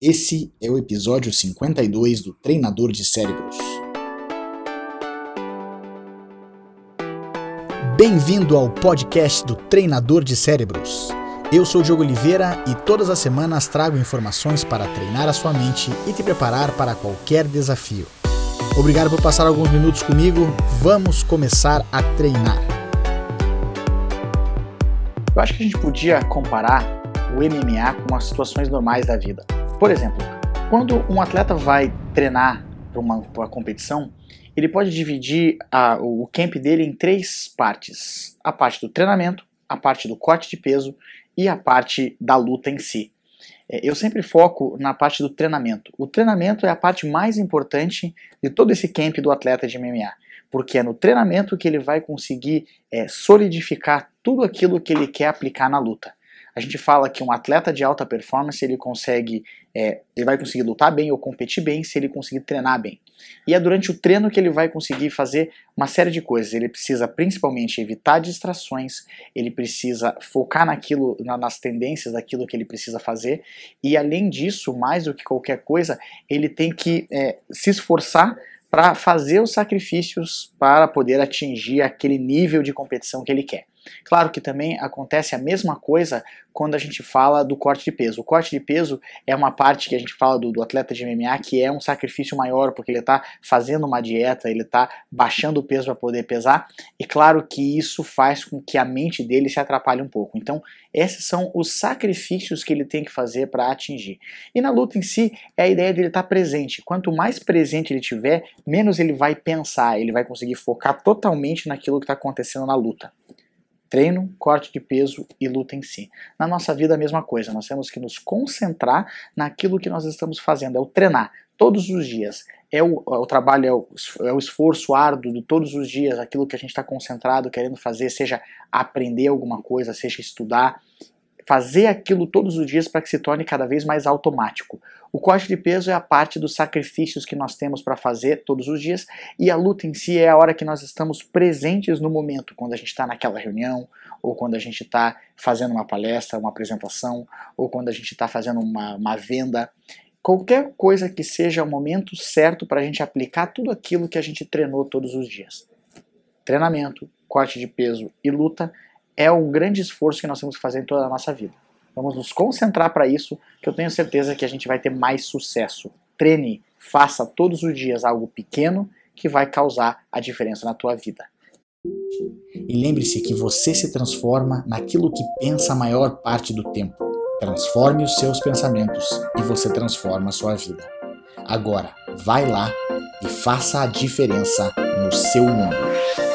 Esse é o episódio 52 do Treinador de Cérebros. Bem-vindo ao podcast do Treinador de Cérebros. Eu sou Diogo Oliveira e todas as semanas trago informações para treinar a sua mente e te preparar para qualquer desafio. Obrigado por passar alguns minutos comigo. Vamos começar a treinar. Eu acho que a gente podia comparar o MMA com as situações normais da vida. Por exemplo, quando um atleta vai treinar para uma, uma, competição, ele pode dividir a, o camp dele em três partes: a parte do treinamento, a parte do corte de peso e a parte da luta em si. É, eu sempre foco na parte do treinamento. O treinamento é a parte mais importante de todo esse camp do atleta de MMA, porque é no treinamento que ele vai conseguir é, solidificar tudo aquilo que ele quer aplicar na luta. A gente fala que um atleta de alta performance ele consegue, é, ele vai conseguir lutar bem ou competir bem se ele conseguir treinar bem. E é durante o treino que ele vai conseguir fazer uma série de coisas. Ele precisa principalmente evitar distrações, ele precisa focar naquilo, nas tendências daquilo que ele precisa fazer. E além disso, mais do que qualquer coisa, ele tem que é, se esforçar para fazer os sacrifícios para poder atingir aquele nível de competição que ele quer. Claro que também acontece a mesma coisa quando a gente fala do corte de peso. O corte de peso é uma parte que a gente fala do, do atleta de MMA que é um sacrifício maior, porque ele está fazendo uma dieta, ele está baixando o peso para poder pesar, e claro que isso faz com que a mente dele se atrapalhe um pouco. Então, esses são os sacrifícios que ele tem que fazer para atingir. E na luta em si, é a ideia dele estar tá presente. Quanto mais presente ele tiver, menos ele vai pensar, ele vai conseguir focar totalmente naquilo que está acontecendo na luta. Treino, corte de peso e luta em si. Na nossa vida a mesma coisa, nós temos que nos concentrar naquilo que nós estamos fazendo, é o treinar todos os dias. É o, é o trabalho, é o, é o, esforço árduo de todos os dias, aquilo que a gente está concentrado, querendo fazer, seja aprender alguma coisa, seja estudar, fazer aquilo todos os dias para que se torne cada vez mais automático. O corte de peso é a parte dos sacrifícios que nós temos para fazer todos os dias, e a luta em si é a hora que nós estamos presentes no momento, quando a gente está naquela reunião, ou quando a gente está fazendo uma palestra, uma apresentação, ou quando a gente está fazendo uma, uma venda. Qualquer coisa que seja o momento certo para a gente aplicar tudo aquilo que a gente treinou todos os dias. Treinamento, corte de peso e luta é um grande esforço que nós temos que fazer em toda a nossa vida. Vamos nos concentrar para isso, que eu tenho certeza que a gente vai ter mais sucesso. Treine, faça todos os dias algo pequeno que vai causar a diferença na tua vida. E lembre-se que você se transforma naquilo que pensa a maior parte do tempo. Transforme os seus pensamentos e você transforma a sua vida. Agora, vai lá e faça a diferença no seu mundo.